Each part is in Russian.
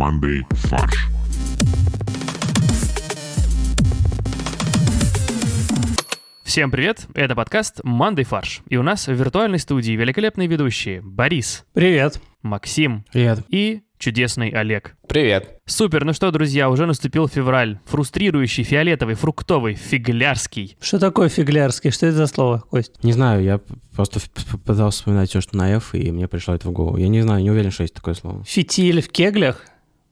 командой «Фарш». Всем привет, это подкаст «Мандай фарш». И у нас в виртуальной студии великолепные ведущие Борис, Привет. Максим Привет. и чудесный Олег. Привет. Супер, ну что, друзья, уже наступил февраль. Фрустрирующий, фиолетовый, фруктовый, фиглярский. Что такое фиглярский? Что это за слово, Кость? Не знаю, я просто пытался вспоминать все, что на F, и мне пришло это в голову. Я не знаю, не уверен, что есть такое слово. Фитиль в кеглях?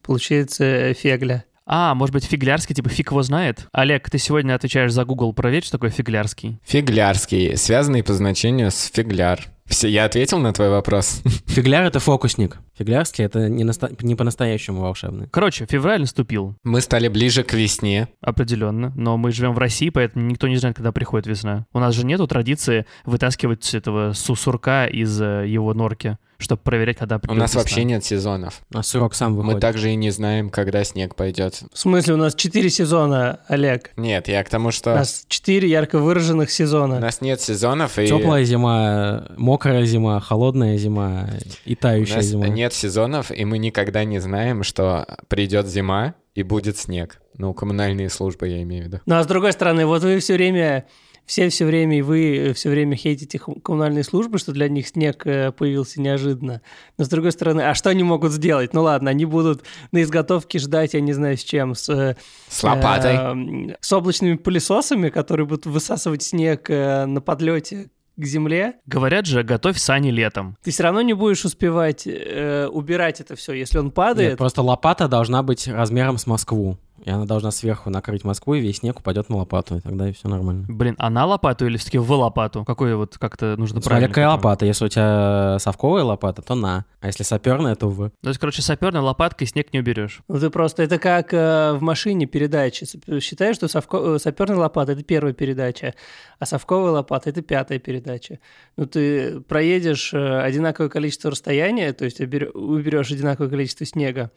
Получается э, фегля. А, может быть, фиглярский, типа фиг его знает? Олег, ты сегодня отвечаешь за Google, проверь, что такое фиглярский. Фиглярский, связанный по значению с фигляр. Все, я ответил на твой вопрос. Фигляр — это фокусник. Фиглярский — это не, наста- не по-настоящему волшебный. Короче, февраль наступил, Мы стали ближе к весне. определенно, но мы живем в России, поэтому никто не знает, когда приходит весна. У нас же нету традиции вытаскивать этого сусурка из э, его норки, чтобы проверять, когда У придет нас весна. вообще нет сезонов. А срок сам Мы выходит. также и не знаем, когда снег пойдет. В смысле, у нас четыре сезона, Олег. Нет, я к тому, У что нас четыре ярко выраженных у сезона. нас нет сезонов, и Теплая зима, мокрая зима, холодная зима и у тающая нас зима. нет сезонов, и мы никогда не знаем, что придет зима и будет снег. Ну, коммунальные службы я имею в виду. Ну а с другой стороны, вот вы все время, все все время, и вы все время хейтите коммунальные службы, что для них снег э, появился неожиданно. Но с другой стороны, а что они могут сделать? Ну ладно, они будут на изготовке ждать, я не знаю с чем, с... э, С лопатой. эм, с облачными пылесосами, которые будут высасывать снег э, на подлете к земле. Говорят же, готовь сани летом. Ты все равно не будешь успевать э, убирать это все, если он падает. Нет, просто лопата должна быть размером с Москву. И она должна сверху накрыть Москву, и весь снег упадет на лопату, и тогда и все нормально. Блин, а на лопату или все-таки в лопату? Какой вот как-то нужно Смотря правильно? какая как-то? лопата. Если у тебя совковая лопата, то на. А если саперная, то в. То есть, короче, саперной лопаткой снег не уберешь. Ну, ты просто, это как э, в машине передачи. Считаешь, что совко... саперная лопата – это первая передача, а совковая лопата – это пятая передача. Ну, ты проедешь э, одинаковое количество расстояния, то есть убер- уберешь одинаковое количество снега,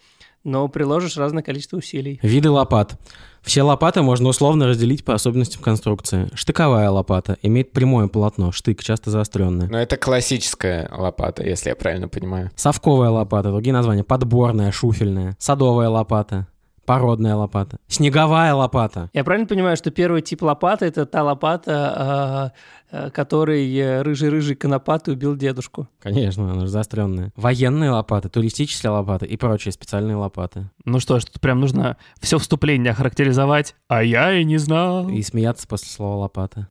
но приложишь разное количество усилий. Виды лопат. Все лопаты можно условно разделить по особенностям конструкции. Штыковая лопата имеет прямое полотно, штык, часто заостренное. Но это классическая лопата, если я правильно понимаю. Совковая лопата, другие названия. Подборная, шуфельная. Садовая лопата. Породная лопата. Снеговая лопата. Я правильно понимаю, что первый тип лопаты – это та лопата, э, э, которой э, рыжий-рыжий конопатый убил дедушку? Конечно, она же заостренная. Военные лопаты, туристические лопаты и прочие специальные лопаты. Ну что ж, тут прям нужно все вступление охарактеризовать. А я и не знал. И смеяться после слова лопата.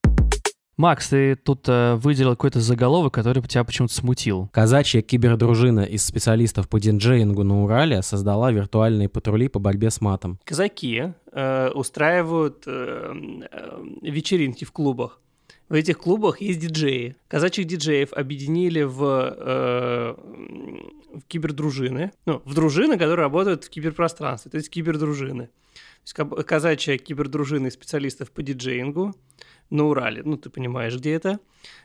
Макс, ты тут э, выделил какой-то заголовок, который тебя почему-то смутил. Казачья кибердружина из специалистов по диджеингу на Урале создала виртуальные патрули по борьбе с матом. казаки э, устраивают э, э, вечеринки в клубах. В этих клубах есть диджеи. Казачьих диджеев объединили в, э, в кибердружины. Ну, в дружины, которые работают в киберпространстве, то есть кибердружины. То есть ка- казачья кибердружина из специалистов по диджеингу на Урале, ну ты понимаешь, где это,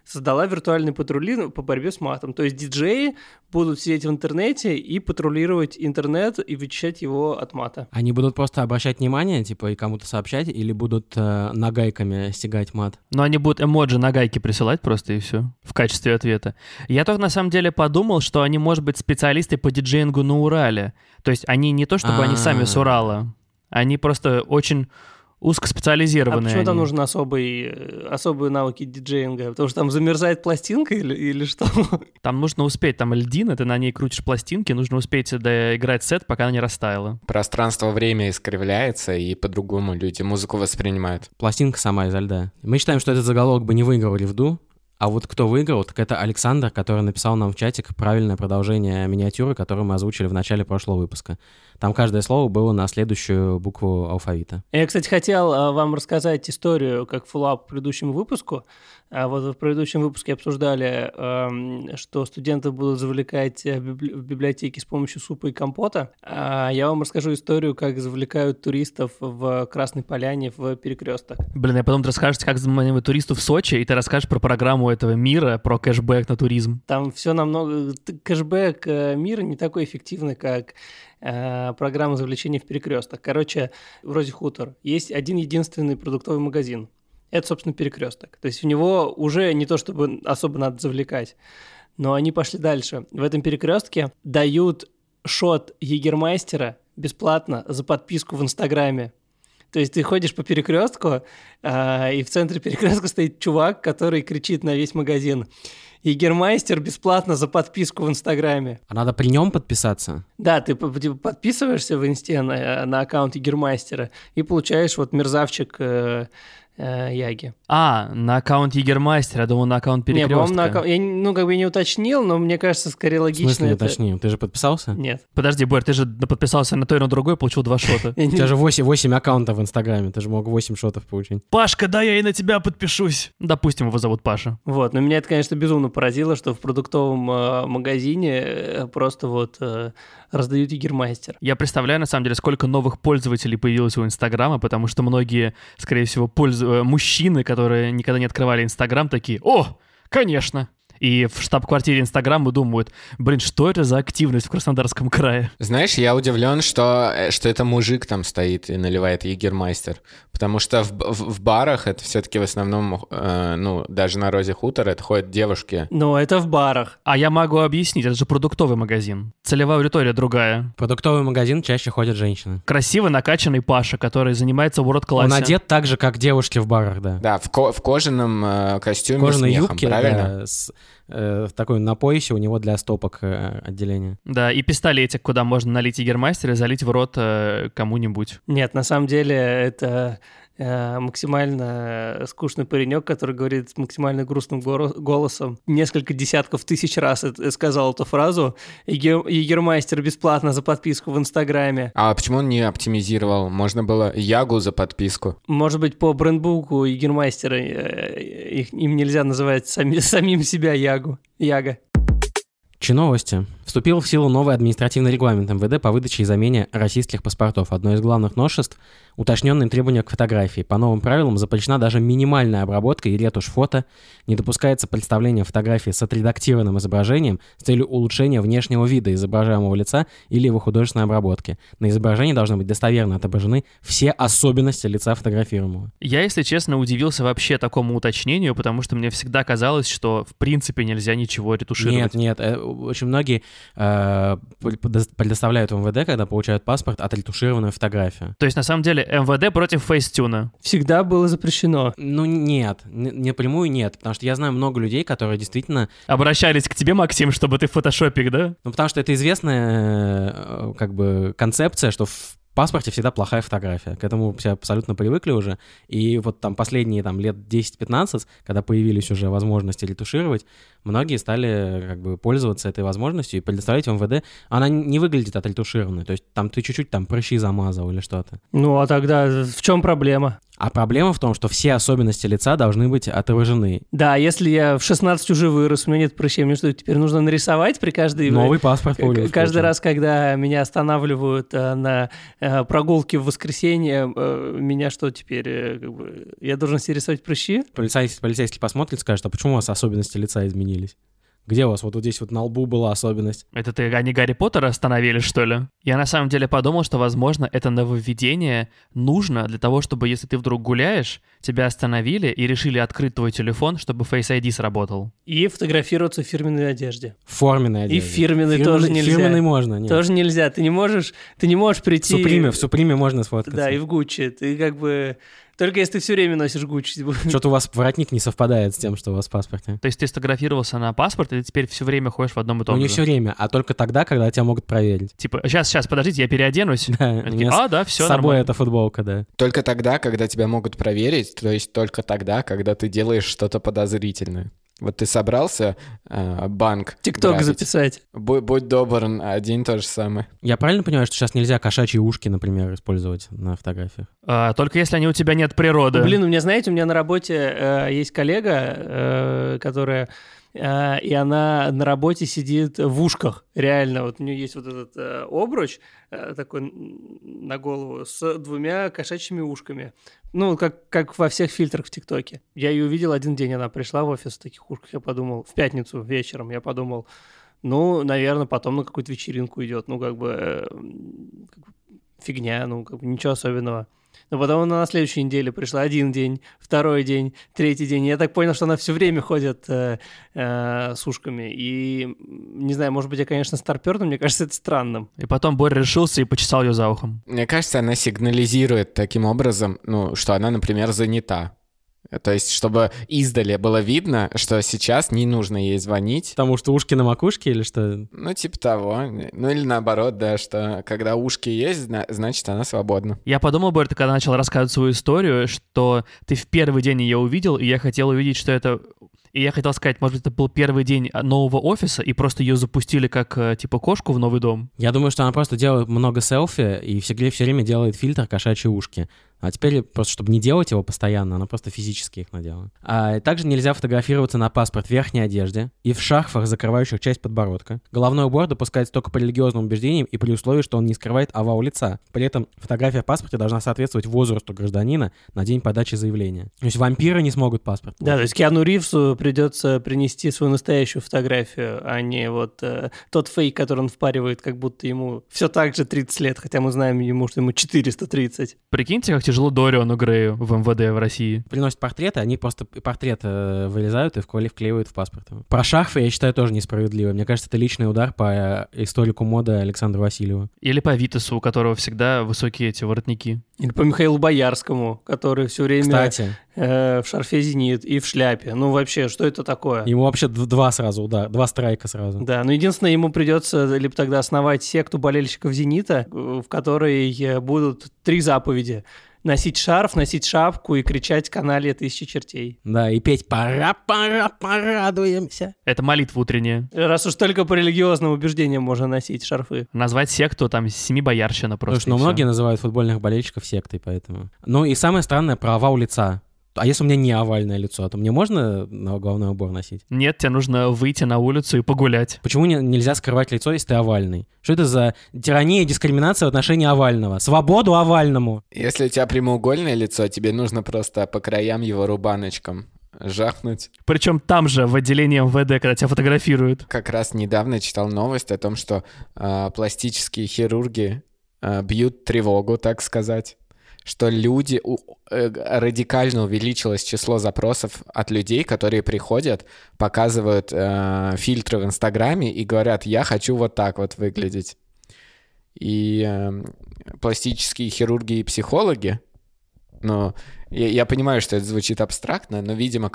создала виртуальные патрули ну, по борьбе с матом. То есть диджеи будут сидеть в интернете и патрулировать интернет и вычищать его от мата. Они будут просто обращать внимание, типа, и кому-то сообщать, или будут э, нагайками стегать мат? Но они будут эмоджи на гайки присылать просто и все в качестве ответа. Я только на самом деле подумал, что они, может быть, специалисты по диджеингу на Урале. То есть они не то, чтобы они сами с А. Урала, они просто очень А узкоспециализированные. почему там нужны особые, э, особые навыки диджеинга? Потому что там замерзает пластинка или, или что? Там нужно успеть, там льдина, ты на ней крутишь пластинки, нужно успеть доиграть сет, пока она не растаяла. Пространство-время искривляется, и по-другому люди музыку воспринимают. Пластинка сама изо льда. Мы считаем, что этот заголовок бы не выиграл Ревду, а вот кто выиграл, так это Александр, который написал нам в чатик правильное продолжение миниатюры, которую мы озвучили в начале прошлого выпуска. Там каждое слово было на следующую букву алфавита. Я, кстати, хотел а, вам рассказать историю, как фуллап к предыдущему выпуску. А вот в предыдущем выпуске обсуждали, эм, что студенты будут завлекать э, в библи- в библиотеке с помощью супа и компота. А я вам расскажу историю, как завлекают туристов в Красной Поляне в перекресток. Блин, я потом ты расскажешь, как заманивать туристов в Сочи, и ты расскажешь про программу этого мира, про кэшбэк на туризм. Там все намного... Кэшбэк э, мира не такой эффективный, как э, программа завлечения в перекресток. Короче, вроде хутор. Есть один единственный продуктовый магазин. Это, собственно, перекресток. То есть в него уже не то, чтобы особо надо завлекать. Но они пошли дальше. В этом перекрестке дают шот егермайстера бесплатно за подписку в Инстаграме. То есть ты ходишь по перекрестку, а, и в центре перекрестка стоит чувак, который кричит на весь магазин. Егермайстер бесплатно за подписку в Инстаграме. А надо при нем подписаться? Да, ты типа, подписываешься в Инсте на, на аккаунт Егермайстера и получаешь вот мерзавчик э, э, Яги. А, на аккаунт Егермастера, я думал, на аккаунт Не, Перекрестка. по-моему, на аккаунт... Я, ну, как бы не уточнил, но мне кажется, скорее В логично смысле, не это... уточнил? Ты же подписался? Нет. Подожди, Борь, ты же подписался на то и на другое, получил два шота. Я У не- тебя же 8, 8 аккаунтов в Инстаграме, ты же мог 8 шотов получить. Пашка, да я и на тебя подпишусь. Допустим, его зовут Паша. Вот, но меня это, конечно, безумно поразило, что в продуктовом э, магазине э, просто вот э, раздают Егермайстер. Я представляю, на самом деле, сколько новых пользователей появилось у Инстаграма, потому что многие, скорее всего, пользу- э, мужчины, которые никогда не открывали Инстаграм, такие «О, конечно!» И в штаб-квартире Инстаграма думают, блин, что это за активность в Краснодарском крае? Знаешь, я удивлен, что, э, что это мужик там стоит и наливает егермайстер. Потому что в, в- в барах это все-таки в основном, э, ну, даже на Розе Хутор это ходят девушки. Но это в барах. А я могу объяснить, это же продуктовый магазин. Целевая аудитория другая. В продуктовый магазин чаще ходят женщины. Красивый, накачанный Паша, который занимается в Он урод-классе. одет так же, как девушки в барах, да. Да, в, ко- в кожаном э, костюме Кожаной с мехом, юбке, правильно? да, с, э, такой на поясе у него для стопок э, отделение. Да, и пистолетик, куда можно налить егермастер и залить в рот э, кому-нибудь. Нет, на самом деле это максимально скучный паренек, который говорит с максимально грустным голосом. Несколько десятков тысяч раз это- сказал эту фразу. «Еге- Егермайстер бесплатно за подписку в Инстаграме. А почему он не оптимизировал? Можно было Ягу за подписку. Может быть, по брендбуку Егермайстера э, их- им нельзя называть сами- самим себя Ягу. Яга. Чи новости. Вступил в силу новый административный регламент МВД по выдаче и замене российских паспортов. Одно из главных новшеств – уточненные требования к фотографии. По новым правилам запрещена даже минимальная обработка и ретушь фото. Не допускается представление фотографии с отредактированным изображением с целью улучшения внешнего вида изображаемого лица или его художественной обработки. На изображении должны быть достоверно отображены все особенности лица фотографируемого. Я, если честно, удивился вообще такому уточнению, потому что мне всегда казалось, что в принципе нельзя ничего ретушировать. Нет, нет, э, очень многие э, предо- предоставляют в МВД, когда получают паспорт, отретушированную фотографию. То есть, на самом деле, МВД против фейстюна. Всегда было запрещено. Ну нет, н- напрямую нет, потому что я знаю много людей, которые действительно, Обращались к тебе, Максим, чтобы ты фотошопик, да? ну потому что это известная э, как бы концепция, что в паспорте всегда плохая фотография. К этому все абсолютно привыкли уже. И вот там последние там лет 10-15, когда появились уже возможности ретушировать, многие стали как бы пользоваться этой возможностью и предоставлять в МВД. Она не выглядит отретушированной. То есть там ты чуть-чуть там прыщи замазал или что-то. Ну, а тогда в чем проблема? А проблема в том, что все особенности лица должны быть отображены. Да, если я в 16 уже вырос, у меня нет прыщей, мне что, теперь нужно нарисовать при каждой... Новый паспорт. Каждый раз, когда меня останавливают э, на э, прогулке в воскресенье, э, меня что теперь, э, как бы, я должен себе рисовать прыщи? Полицейский, полицейский посмотрит, скажет, а почему у вас особенности лица изменились? Где у вас? Вот, вот здесь вот на лбу была особенность. Это ты они Гарри Поттера остановили, что ли? Я на самом деле подумал, что, возможно, это нововведение нужно для того, чтобы, если ты вдруг гуляешь, тебя остановили и решили открыть твой телефон, чтобы Face ID сработал. И фотографироваться в фирменной одежде. Форменная И одежда. фирменный тоже нельзя. Фирменный можно, нет. Тоже нельзя. Ты не можешь, ты не можешь В прийти... Суприме, в Суприме можно сфоткаться. Да, и в Гуччи. Ты как бы... Только если ты все время носишь Гуччи. Что-то у вас воротник не совпадает с тем, что у вас в паспорте. То есть ты сфотографировался на паспорт, и ты теперь все время ходишь в одном и Ну, том не же. все время, а только тогда, когда тебя могут проверить. Типа, сейчас, сейчас, подождите, я переоденусь. Да, такие, а, да, все с собой эта футболка, да. Только тогда, когда тебя могут проверить, то есть только тогда, когда ты делаешь что-то подозрительное. Вот ты собрался э, банк Тикток записать. Бу- будь добр, один то же самое. Я правильно понимаю, что сейчас нельзя кошачьи ушки, например, использовать на фотографиях? А, только если они у тебя нет природы. Блин, у меня, знаете, у меня на работе э, есть коллега, э, которая... э, и она на работе сидит в ушках, реально. Вот у нее есть вот этот э, обруч э, такой на голову с двумя кошачьими ушками. Ну, как, как во всех фильтрах в ТикТоке. Я ее увидел один день, она пришла в офис в таких ушках, я подумал, в пятницу вечером, я подумал, ну, наверное, потом на какую-то вечеринку идет, ну, как бы, э, фигня, ну, как бы ничего особенного. Но потом она на следующей неделе пришла один день, второй день, третий день. Я так понял, что она все время ходит э, э, с ушками. И не знаю, может быть, я, конечно, старпер, но мне кажется, это странным. И потом Боря решился и почесал ее за ухом. Мне кажется, она сигнализирует таким образом, ну, что она, например, занята. То есть, чтобы издали было видно, что сейчас не нужно ей звонить. Потому что ушки на макушке или что? Ну, типа того. Ну, или наоборот, да, что когда ушки есть, значит, она свободна. Я подумал, Борь, ты когда начал рассказывать свою историю, что ты в первый день ее увидел, и я хотел увидеть, что это и я хотел сказать, может быть, это был первый день нового офиса, и просто ее запустили как, э, типа, кошку в новый дом? Я думаю, что она просто делает много селфи и все, все время делает фильтр кошачьи ушки. А теперь просто, чтобы не делать его постоянно, она просто физически их надела. А также нельзя фотографироваться на паспорт в верхней одежде и в шарфах, закрывающих часть подбородка. Головной убор допускается только по религиозным убеждениям и при условии, что он не скрывает овал лица. При этом фотография в паспорте должна соответствовать возрасту гражданина на день подачи заявления. То есть вампиры не смогут паспорт. Да, то есть Киану Ривзу придется принести свою настоящую фотографию, а не вот э, тот фейк, который он впаривает, как будто ему все так же 30 лет, хотя мы знаем ему, что ему 430. Прикиньте, как тяжело Дориану Грею в МВД в России. Приносят портреты, они просто портрет э, вырезают и вкле вклеивают в паспорт. Про шарфы я считаю тоже несправедливо. Мне кажется, это личный удар по э, историку моды Александра Васильева. Или по Витасу, у которого всегда высокие эти воротники. Или по Михаилу Боярскому, который все время Кстати. Э, в шарфе «Зенит» и в шляпе. Ну, вообще, что это такое? Ему вообще два сразу удар, два страйка сразу. Да, но единственное, ему придется либо тогда основать секту болельщиков «Зенита», в которой будут три заповеди носить шарф, носить шапку и кричать канале тысячи чертей. Да, и петь «Пора, пора, порадуемся». Это молитва утренняя. Раз уж только по религиозным убеждениям можно носить шарфы. Назвать секту там семи боярщина просто. Слушай, ну многие называют футбольных болельщиков сектой, поэтому. Ну и самое странное, про овал лица. А если у меня не овальное лицо, то мне можно на головной убор носить? Нет, тебе нужно выйти на улицу и погулять. Почему не, нельзя скрывать лицо, если ты овальный? Что это за тирания и дискриминация в отношении овального? Свободу овальному! Если у тебя прямоугольное лицо, тебе нужно просто по краям его рубаночком жахнуть. Причем там же, в отделении МВД, когда тебя фотографируют. Как раз недавно читал новость о том, что э, пластические хирурги бьют тревогу, так сказать что люди э, радикально увеличилось число запросов от людей, которые приходят, показывают э, фильтры в Инстаграме и говорят, я хочу вот так вот выглядеть. И э, пластические хирурги и психологи, ну, я, я понимаю, что это звучит абстрактно, но, видимо,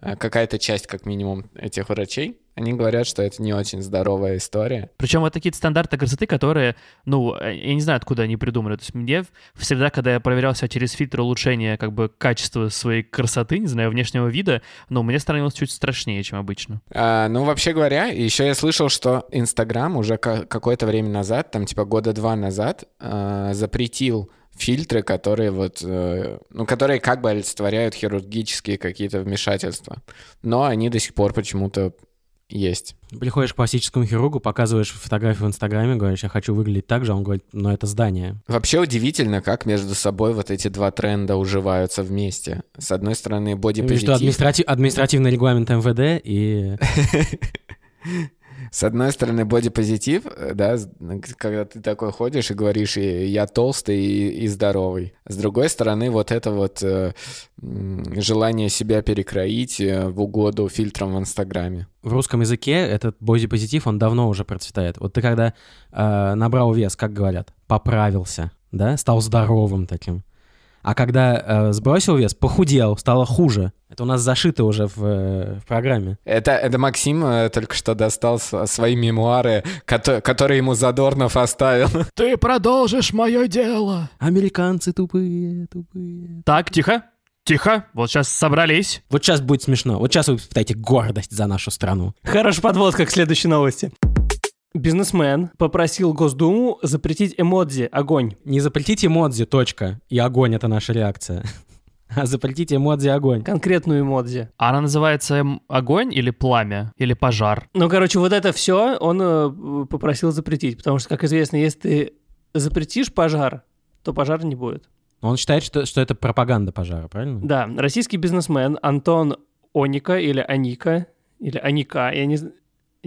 Э, какая-то часть, как минимум, этих врачей, они говорят, что это не очень здоровая история. Причем это какие-то стандарты красоты, которые, ну, э, я не знаю, откуда они придумали. То есть мне всегда, когда я проверял себя через фильтр улучшения как бы качества своей красоты, не знаю, внешнего вида, ну, мне становилось чуть страшнее, чем обычно. А, ну, вообще говоря, еще я слышал, что Инстаграм уже какое-то время назад, там типа года два назад, а, запретил фильтры, которые вот, э, ну, которые как бы олицетворяют хирургические какие-то вмешательства. Но они до сих пор почему-то есть. Приходишь к пластическому хирургу, показываешь фотографию в Инстаграме, говоришь, я хочу выглядеть так же, он говорит, но это здание. Вообще удивительно, как между собой вот эти два тренда уживаются вместе. С одной стороны, бодипозитив... Между административ... административный регламент МВД и... С одной стороны, бодипозитив, э, да, когда ты такой ходишь и говоришь, я толстый и, и здоровый. С другой стороны, вот это вот э, желание себя перекроить э, в угоду фильтрам в Инстаграме. В русском языке этот бодипозитив, он давно уже процветает. Вот ты когда э, набрал вес, как говорят, поправился, да, стал здоровым таким. А когда э, сбросил вес, похудел, стало хуже. Это у нас зашито уже в, э, в программе. Это, это Максим э, только что достал свои мемуары, которые, которые ему Задорнов оставил. Ты продолжишь мое дело. Американцы тупые, тупые. Так, тихо. Тихо, вот сейчас собрались. Вот сейчас будет смешно. Вот сейчас вы испытаете гордость за нашу страну. Хорошая подводка к следующей новости. Бизнесмен попросил Госдуму запретить эмодзи «Огонь». Не запретить эмодзи, точка. И огонь — это наша реакция. А запретите эмодзи огонь. Конкретную эмодзи. А она называется огонь или пламя? Или пожар? Ну, короче, вот это все он э, попросил запретить. Потому что, как известно, если ты запретишь пожар, то пожара не будет. Он считает, что, что это пропаганда пожара, правильно? Да. Российский бизнесмен Антон Оника или Аника, или Аника, я не,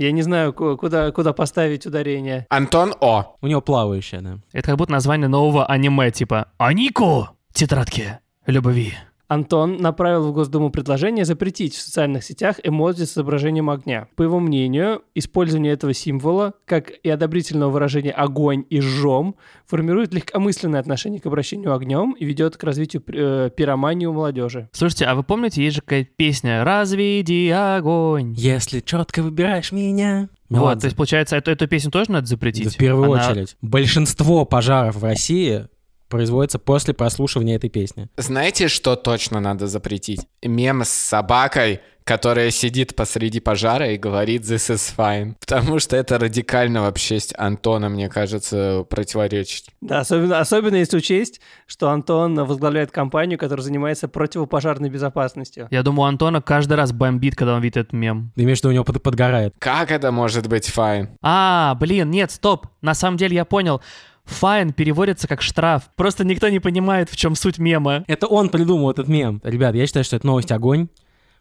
Я не знаю, ку- куда, куда поставить ударение. Антон О. У него плавающая, да. Это как будто название нового аниме, типа «Анико! Тетрадки любви». Антон направил в Госдуму предложение запретить в социальных сетях эмодзи с изображением огня. По его мнению, использование этого символа, как и одобрительного выражения «огонь» и «жжем», формирует легкомысленное отношение к обращению огнем и ведет к развитию э, пиромании у молодежи. Слушайте, а вы помните, есть же какая-то песня «Разведи огонь». Если четко выбираешь меня. Вот, Меладзе. то есть, получается, эту, эту песню тоже надо запретить? Да в первую Она- очередь. Большинство пожаров в России производится после прослушивания этой песни. Знаете, что точно надо запретить? Мем с собакой, которая сидит посреди пожара и говорит «this is fine». Потому что это радикально вообще Антона, мне кажется, противоречит. Да, особенно, особенно если учесть, что Антон возглавляет компанию, которая занимается противопожарной безопасностью. Я думаю, Антона каждый раз бомбит, когда он видит этот мем. Ты имеешь в виду, у него под- подгорает. Как это может быть fine? А, блин, нет, стоп. На самом деле я понял. Файн переводится как штраф. Просто никто не понимает, в чем суть мема. Это он придумал этот мем. Ребят, я считаю, что это новость огонь,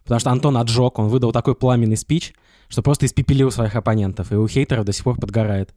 потому что Антон отжег, он выдал такой пламенный спич, что просто испепелил своих оппонентов, и у хейтеров до сих пор подгорает.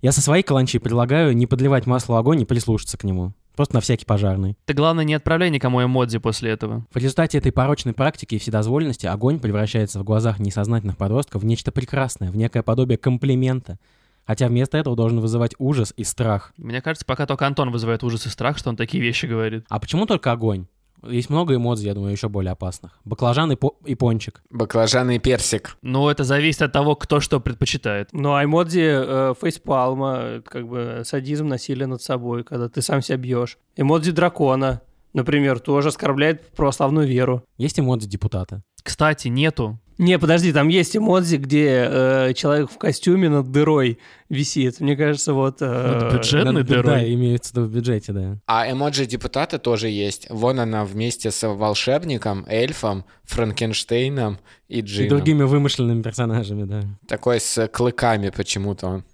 Я со своей каланчи предлагаю не подливать масло в огонь и прислушаться к нему. Просто на всякий пожарный. Ты, главное, не отправляй никому эмодзи после этого. В результате этой порочной практики и вседозволенности огонь превращается в глазах несознательных подростков в нечто прекрасное, в некое подобие комплимента. Хотя вместо этого должен вызывать ужас и страх. Мне кажется, пока только Антон вызывает ужас и страх, что он такие вещи говорит. А почему только огонь? Есть много эмодзий, я думаю, еще более опасных. Баклажан и, по- и пончик. Баклажан и персик. Ну, это зависит от того, кто что предпочитает. Ну, а эмодзи э, фейспалма, как бы садизм, насилие над собой, когда ты сам себя бьешь. Эмодзи дракона, например, тоже оскорбляет православную веру. Есть эмодзи депутата. Кстати, нету. Не, подожди, там есть эмодзи, где э, человек в костюме над дырой висит. Мне кажется, вот... э, Над бюджетной Да, дырой. Да, имеется в виду в бюджете, да. А эмоджи депутата тоже есть. Вон она вместе с волшебником, эльфом, Франкенштейном и И Джином. другими вымышленными персонажами, да. Такой с клыками почему-то он.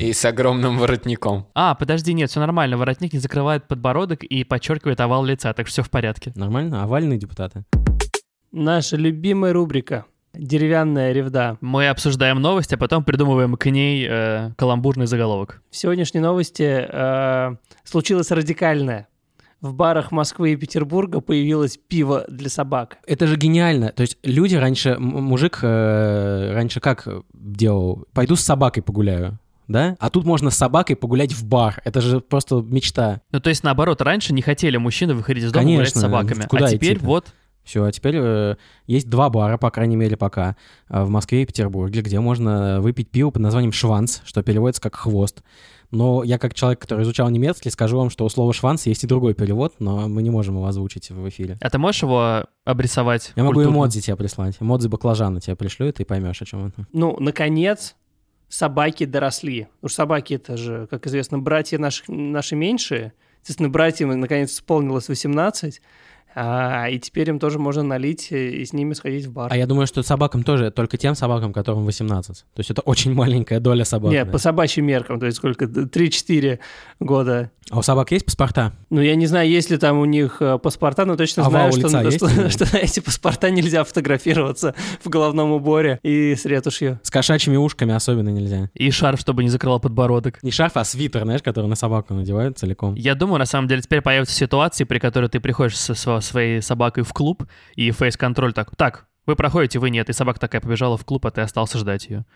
И с огромным воротником. А, подожди, нет, все нормально. Воротник не закрывает подбородок и подчеркивает овал лица, так что все в порядке. Нормально? Овальные депутаты. Наша любимая рубрика «Деревянная ревда». Мы обсуждаем новость, а потом придумываем к ней э, каламбурный заголовок. В сегодняшней новости э, случилось радикальное. В барах Москвы и Петербурга появилось пиво для собак. Это же гениально. То есть люди раньше, мужик э, раньше как делал? Пойду с собакой погуляю, да? А тут можно с собакой погулять в бар. Это же просто мечта. Ну, то есть, наоборот, раньше не хотели мужчины выходить из дома гулять с Конечно, собаками. куда а теперь идти-то? вот Все, а теперь э, есть два бара, по крайней мере, пока, э, в Москве и Петербурге, где можно выпить пиво под названием «шванц», что переводится как «хвост». Но я, как человек, который изучал немецкий, скажу вам, что у слова «шванц» есть и другой перевод, но мы не можем его озвучить в эфире. А ты можешь его обрисовать? Я могу культурно? эмодзи тебе прислать. Эмодзи баклажана тебе пришлю, и ты поймешь, о чем это. Ну, наконец, собаки доросли. Что собаки — это же, как известно, братья наших, наши меньшие. Естественно, братьям, наконец, исполнилось 18, а, и теперь им тоже можно налить и с ними сходить в бар. А я думаю, что собакам тоже, только тем собакам, которым 18. То есть это очень маленькая доля собак. Нет, да. по собачьим меркам, то есть сколько, 3-4 года. А у собак есть паспорта? Ну, я не знаю, есть ли там у них э, паспорта, но точно Овал знаю, что, что, есть нет? что на эти паспорта нельзя фотографироваться в головном уборе и с ретушью. С кошачьими ушками особенно нельзя. И шарф, чтобы не закрывал подбородок. Не шарф, а свитер, знаешь, который на собаку надевают целиком. Я думаю, на самом деле, теперь появятся ситуации, при которой ты приходишь со сво- своей собакой в клуб, и фейс-контроль так, так, вы проходите, вы нет, и собака такая побежала в клуб, а ты остался ждать ее.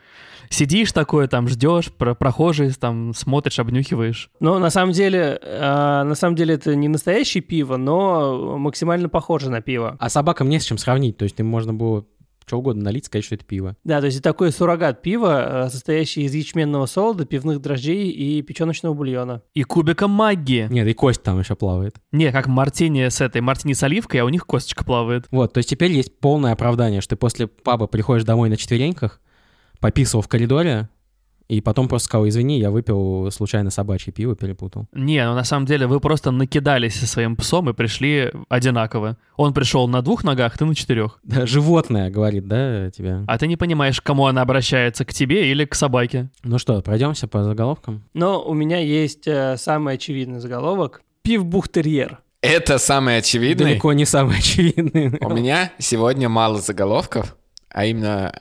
Сидишь такое, там, ждешь, про прохожие, там, смотришь, обнюхиваешь. Но на самом деле, э, на самом деле это не настоящее пиво, но максимально похоже на пиво. А собакам не с чем сравнить. То есть им можно было что угодно налить, сказать, что это пиво. Да, то есть это такой суррогат пива, э, состоящий из ячменного солода, пивных дрожжей и печеночного бульона. И кубиком магии. Нет, и кость там еще плавает. Не, как мартини с этой, мартини с оливкой, а у них косточка плавает. Вот, то есть теперь есть полное оправдание, что ты после паба приходишь домой на четвереньках, пописывал в коридоре, и потом просто сказал, извини, я выпил случайно собачье пиво, перепутал. Не, ну на самом деле вы просто накидались со своим псом и пришли одинаково. Он пришел на двух ногах, ты на четырех. Да, животное, говорит, да, тебе? А ты не понимаешь, к кому она обращается, к тебе или к собаке. Ну что, пройдемся по заголовкам? Но у меня есть э, самый очевидный заголовок. Пивбухтерьер. Это самый очевидный. Далеко не самый очевидный. У меня сегодня мало заголовков, а именно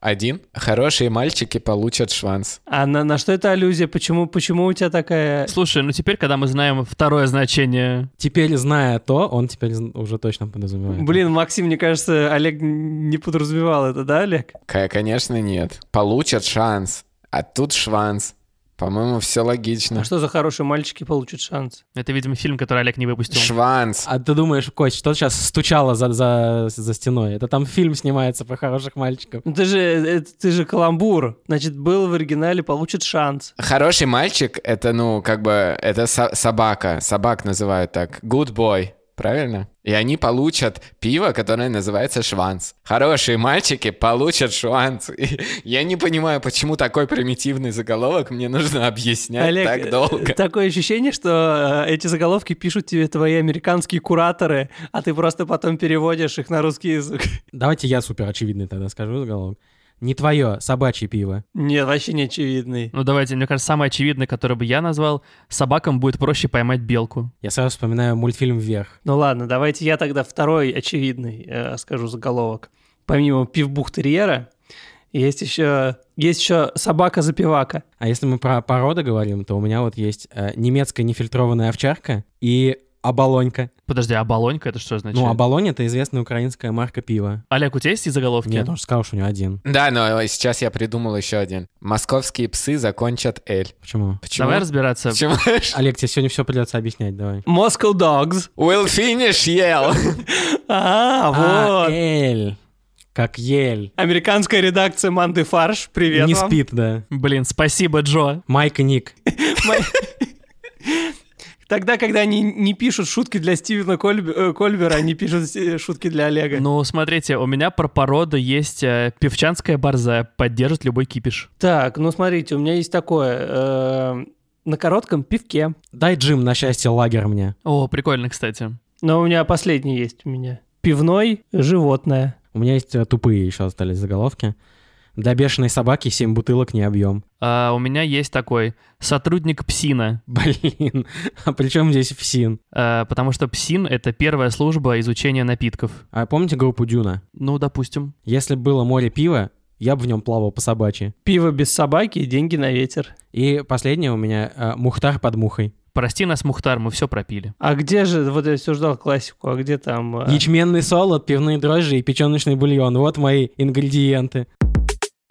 Один. Хорошие мальчики получат шванс. А на, на что это аллюзия? Почему, почему у тебя такая... Слушай, ну теперь, когда мы знаем второе значение... Теперь, зная то, он теперь уже точно подразумевает. Блин, Максим, мне кажется, Олег не подразумевал это, да, Олег? К- конечно, нет. Получат шанс. А тут шванс. По-моему, все логично. А что за хорошие мальчики получат шанс? Это, видимо, фильм, который Олег не выпустил. Шванс. А ты думаешь, Кость, что сейчас стучало за, за, за стеной? Это там фильм снимается про хороших мальчиков. Ну ты же, это, ты же каламбур. Значит, был в оригинале, получит шанс. Хороший мальчик — это, ну, как бы, это со- собака. Собак называют так. Good boy. Правильно? И они получат пиво, которое называется шванс. Хорошие мальчики получат шванс. И я не понимаю, почему такой примитивный заголовок мне нужно объяснять Олег, так долго. э, такое ощущение, что э, эти заголовки пишут тебе твои американские кураторы, а ты просто потом переводишь их на русский язык. Давайте я супер очевидный тогда скажу заголовок. Не твое, собачье пиво. Нет, вообще не очевидный. Ну давайте, мне кажется, самое очевидное, которое бы я назвал, собакам будет проще поймать белку. Я сразу вспоминаю мультфильм «Вверх». Ну ладно, давайте я тогда второй очевидный э, скажу заголовок. Помимо пивбухтерьера, есть еще, есть еще собака-запивака. А если мы про породы говорим, то у меня вот есть э, немецкая нефильтрованная овчарка и оболонька. Подожди, а балонька это что значит? Ну, оболонь — это известная украинская марка пива. Олег, у тебя есть и заголовки? Нет, он же сказал, что у него один. Да, но сейчас я придумал еще один. Московские псы закончат Эль. Почему? Почему? Давай разбираться. Почему? Олег, тебе сегодня все придется объяснять, давай. Moscow Dogs. Will finish ел. А, А, вот. Эль. Как ель. Американская редакция Манды Фарш. Привет Не вам. спит, да. Блин, спасибо, Джо. Майк и Ник. Тогда, когда они не пишут шутки для Стивена Кольб- э, Кольбера, они пишут э, шутки для Олега. Ну, смотрите, у меня про породу есть э, певчанская борзая, поддержит любой кипиш. Так, ну смотрите, у меня есть такое. э, на коротком пивке. Дай Джим на счастье лагерь мне. О, прикольно, кстати. Но у меня последний есть у меня. Пивной животное. У меня есть тупые еще остались заголовки. Для бешеной собаки 7 бутылок не объем. А, у меня есть такой сотрудник ПСИНа, Блин, а при чем здесь ФСИН? а, потому что ПСИН — это первая служба изучения напитков. А помните группу Дюна? Ну, допустим. Если бы было море пива, я бы в нем плавал по собачьи. Пиво без собаки и деньги на ветер. И последнее у меня э, Мухтар под мухой. Прости нас, Мухтар, мы все пропили. А где же, вот я все ждал классику, а где там... э, Ячменный солод, пивные дрожжи и печеночный бульон. Вот мои ингредиенты.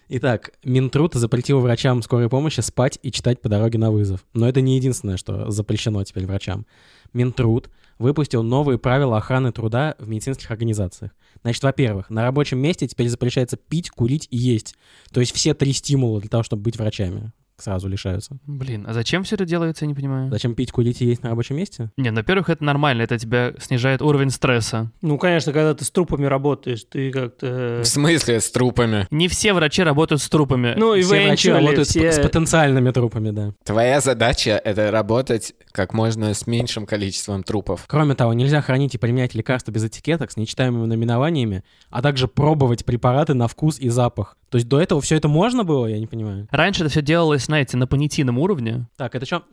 Итак, Минтруд запретил врачам скорой помощи спать и читать по дороге на вызов. Но это не единственное, что запрещено теперь врачам. Минтруд выпустил новые правила охраны труда в медицинских организациях. Значит, во-первых, на рабочем месте теперь запрещается пить, курить и есть. То есть все три стимула для того, чтобы быть врачами сразу лишаются. Блин, а зачем все это делается, я не понимаю. Зачем пить, курить и есть на рабочем месте? Не, ну, во-первых, это нормально, это тебя снижает уровень стресса. Ну, конечно, когда ты с трупами работаешь, ты как-то... В смысле с трупами? Не все врачи работают с трупами. Ну, и все врачи работают с- все... с, потенциальными трупами, да. Твоя задача — это работать как можно с меньшим количеством трупов. Кроме того, нельзя хранить и применять лекарства без этикеток с нечитаемыми наименованиями, а также пробовать препараты на вкус и запах. То есть до этого все это можно было, я не понимаю. Раньше это все делалось, знаете, на понятийном уровне. Так, это что?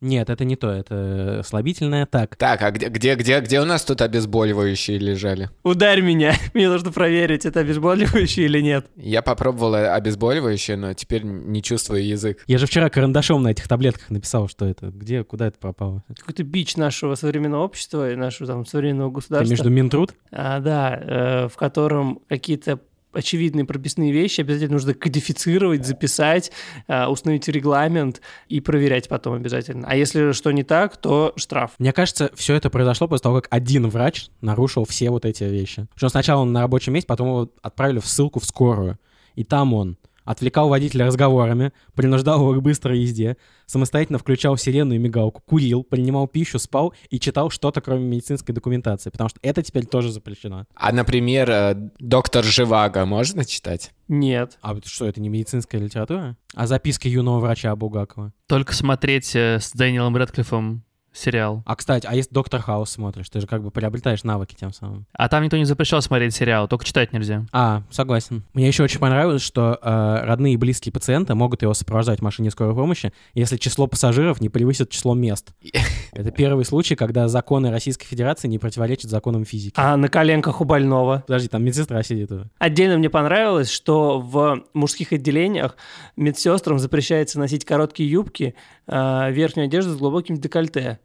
Нет, это не то, это слабительное. Так, Так, а где, где, где, где у нас тут обезболивающие лежали? Ударь меня, мне нужно проверить, это обезболивающее или нет. Я попробовал обезболивающее, но теперь не чувствую язык. я же вчера карандашом на этих таблетках написал, что это, где, куда это пропало. Какой-то бич нашего современного общества и нашего там современного Это государства. между Минтруд? А, да, э, в котором какие-то очевидные прописные вещи обязательно нужно кодифицировать, записать, э, установить регламент и проверять потом обязательно. А если что не так, то штраф. Мне кажется, все это произошло после того, как один врач нарушил все вот эти вещи. Причем сначала он на рабочем месте, потом его отправили в ссылку в скорую. И там он отвлекал водителя разговорами, принуждал его к быстрой езде, самостоятельно включал сирену и мигалку, курил, принимал пищу, спал и читал что-то, кроме медицинской документации, потому что это теперь тоже запрещено. А, например, э, доктор Живаго можно читать? Нет. А что, это не медицинская литература? А записки юного врача Булгакова? Только смотреть э, с Дэниелом Рэдклиффом сериал. А, кстати, а если Доктор Хаус смотришь, ты же как бы приобретаешь навыки тем самым. А там никто не запрещал смотреть сериал, только читать нельзя. А, согласен. Мне еще очень понравилось, что э, родные и близкие пациента могут его сопровождать в машине скорой помощи, если число пассажиров не превысит число мест. Это первый случай, когда законы Российской Федерации не противоречат законам физики. А на коленках у больного. Подожди, там медсестра сидит уже. Отдельно мне понравилось, что в мужских отделениях медсестрам запрещается носить короткие юбки, верхнюю одежду с глубоким декольте.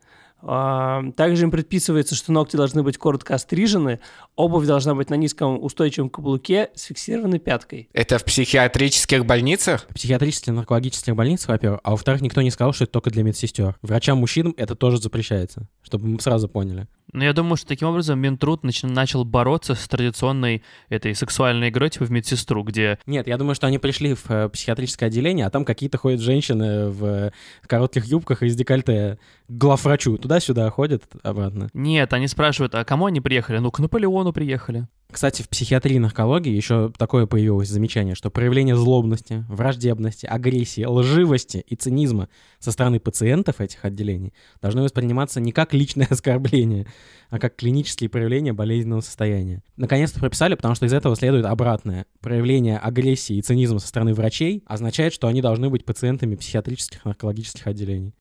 А, Также им предписывается, что ногти должны быть коротко острижены, обувь должна быть на низком устойчивом каблуке с фиксированной пяткой. Это в психиатрических больницах? В психиатрических наркологических больницах, во-первых, а во-вторых, никто не сказал, что это только для медсестер. Врачам мужчинам это тоже запрещается, чтобы мы сразу поняли. Но я думаю, что таким образом Минтруд нач- начал бороться с традиционной этой сексуальной игрой типа в медсестру, где Нет, я думаю, что они пришли в э, психиатрическое отделение, а там какие-то ходят женщины в э, коротких юбках и с декольте к главврачу. Туда-сюда ходят обратно. нет, они спрашивают, а кому они приехали? Ну, к Наполеону приехали. Кстати, в психиатрии и наркологии еще такое появилось замечание, что проявление злобности, враждебности, агрессии, лживости и цинизма со стороны пациентов этих отделений должно восприниматься не как личное оскорбление, а как клинические проявления болезненного состояния. Наконец-то прописали, потому что из этого следует обратное. Проявление агрессии и цинизма со стороны врачей означает, что они должны быть пациентами психиатрических наркологических отделений.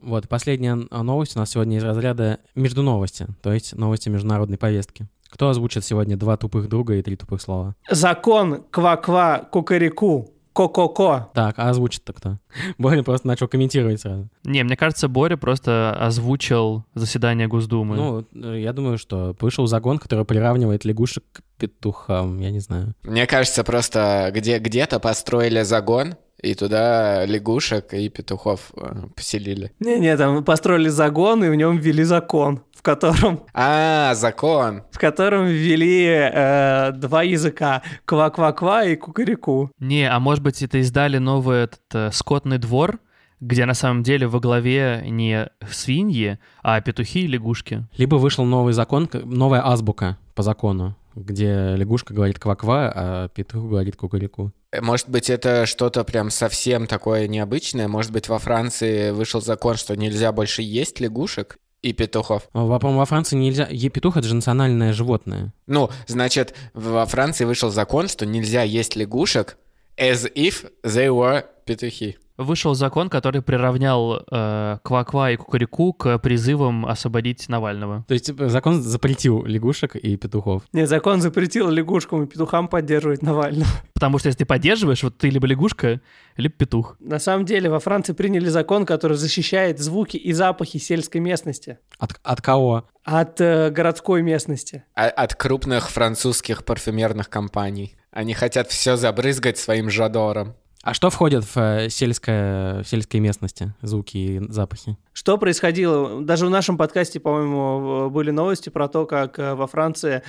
Вот, последняя новость у нас сегодня из разряда междуновости, то есть новости международной повестки. Кто озвучит сегодня два тупых друга и три тупых слова? Закон ква-ква кукареку ко-ко-ко. Так, а озвучит-то кто? Боря просто начал комментировать сразу. Не, мне кажется, Боря просто озвучил заседание Госдумы. Ну, э, я думаю, что вышел закон, который приравнивает лягушек к петухам, я не знаю. Мне кажется, просто где- где-то построили загон, и туда лягушек и петухов э, поселили. Не-не, там построили загон, и в нем ввели закон, в котором, А, закон. в котором ввели э, два языка – ква-ква-ква и кукареку. Не, а может быть, это издали новый этот э, скотный двор, где на самом деле во главе не свиньи, а петухи и лягушки. Либо вышел новый закон, новая азбука по закону, где лягушка говорит ква-ква, а петух говорит кукареку. Э, Может быть, это что-то прям совсем такое необычное? Может быть, во Франции вышел закон, что нельзя больше есть лягушек и петухов? Во, по-моему, во Франции нельзя... е- Петух — это же национальное животное. Ну, значит, во Франции вышел закон, что нельзя есть лягушек as if they were петухи. Вышел закон, который приравнял э, Ква-Ква и Кукареку к призывам освободить Навального. То есть типа, закон запретил лягушек и петухов. Нет, закон запретил лягушкам и петухам поддерживать Навального. Потому что если ты поддерживаешь, вот ты либо лягушка, либо петух. На самом деле во Франции приняли закон, который защищает звуки и запахи сельской местности От, от кого? от э, городской местности. А- От крупных французских парфюмерных компаний. Они хотят все забрызгать своим жадором. А что входит в э, сельское, в сельской местности? Звуки и запахи? Что происходило? Даже в нашем подкасте, по-моему, были новости про то, как э, во Франции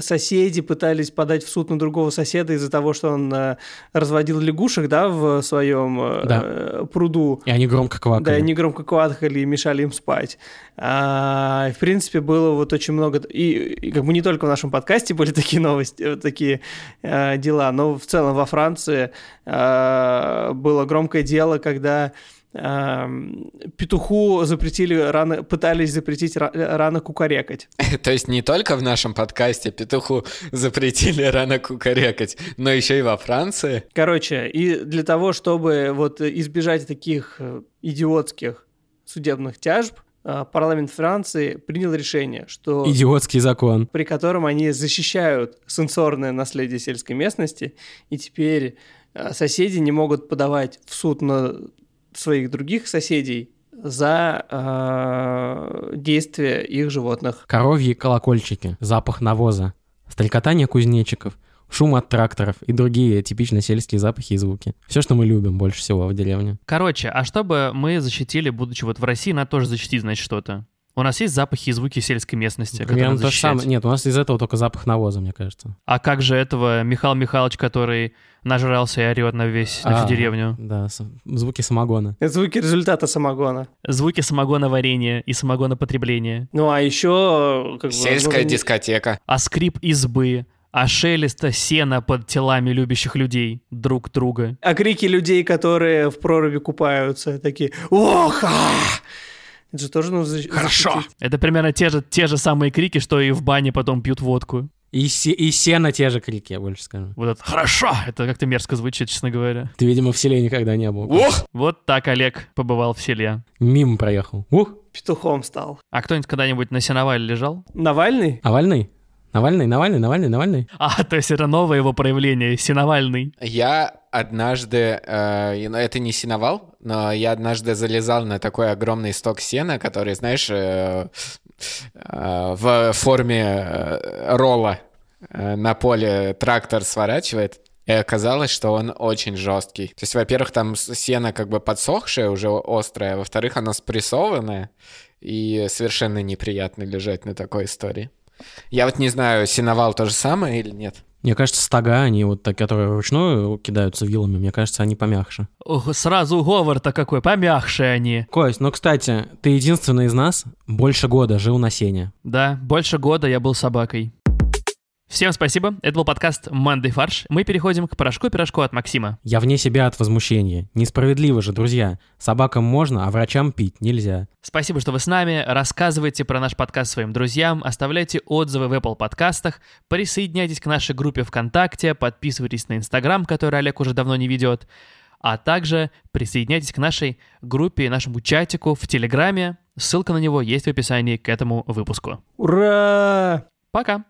соседи пытались подать в суд на другого соседа из-за того, что он э, разводил лягушек, да, в своем э, Да. пруду. И они громко квакали. Да, они громко квакали и мешали им спать. А, в принципе, было вот очень много... И, и как бы не только в нашем подкасте были такие новости, такие э, дела, но в целом во Франции э, было громкое дело, когда э, петуху запретили рано, пытались запретить ра- рано кукарекать. То есть не только в нашем подкасте петуху запретили рано кукарекать, но еще и во Франции. Короче, и для того, чтобы вот избежать таких э, идиотских судебных тяжб, парламент Франции принял решение, что... Идиотский закон. при котором они защищают сенсорное наследие сельской местности, и теперь э, соседи не могут подавать в суд на своих других соседей за э, действия их животных. Коровьи колокольчики, запах навоза, стрекотание кузнечиков, шум от тракторов и другие типично сельские запахи и звуки. Все, что мы любим больше всего в деревне. Короче, а чтобы мы защитили, будучи вот в России, надо тоже защитить, значит, что-то. У нас есть запахи и звуки сельской местности, которые Примерно надо то же самое. Нет, у нас из этого только запах навоза, мне кажется. А как же этого Михаил Михайлович, который нажрался и орет на весь, на всю А, деревню? Да, с- звуки самогона. Это звуки результата самогона. Звуки самогона варенья и самогона потребления. Ну а еще как бы, Сельская ну, дискотека. А скрип избы, а шелеста сена под телами любящих людей друг друга. А крики людей, которые в проруби купаются, такие «Ох! а!» Это же тоже нужно защ- защитить. Это примерно те же, те же самые крики, что и в бане потом пьют водку. И, се- и сено те же крики, я больше скажу. Вот это «хорошо», это как-то мерзко звучит, честно говоря. Ты, видимо, в селе никогда не был. Ох! Вот так Олег побывал в селе. Мимо проехал. Ух! Петухом стал. А кто-нибудь когда-нибудь на сеновале лежал? Навальный? Навальный? Навальный, Навальный, Навальный, Навальный? А, то есть это новое его проявление, сеновальный. Я однажды, э, и, ну, это не сеновал, но я однажды залезал на такой огромный сток сена, который, знаешь, э, э, в форме э, ролла э, на поле трактор сворачивает. И оказалось, что он очень жесткий. То есть, во-первых, там сено как бы подсохшее, уже острое, а во-вторых, оно спрессованное, и совершенно неприятно лежать на такой истории. Я вот не знаю, сеновал то же самое или нет? Мне кажется, стога, они вот так, которые вручную кидаются вилами, мне кажется, они помягче. Ох, сразу говор-то какой, помягче они. Кость, ну, кстати, ты единственный из нас больше года жил на сене. Да, больше года я был собакой. Всем спасибо. Это был подкаст «Мандай фарш». Мы переходим к порошку-пирожку от Максима. Я вне себя от возмущения. Несправедливо же, друзья. Собакам можно, а врачам пить нельзя. Спасибо, что вы с нами. Рассказывайте про наш подкаст своим друзьям, оставляйте отзывы в Apple подкастах, присоединяйтесь к нашей группе ВКонтакте, подписывайтесь на Инстаграм, который Олег уже давно не ведет, а также присоединяйтесь к нашей группе и нашему чатику в Телеграме. Ссылка на него есть в описании к этому выпуску. Ура! Пока!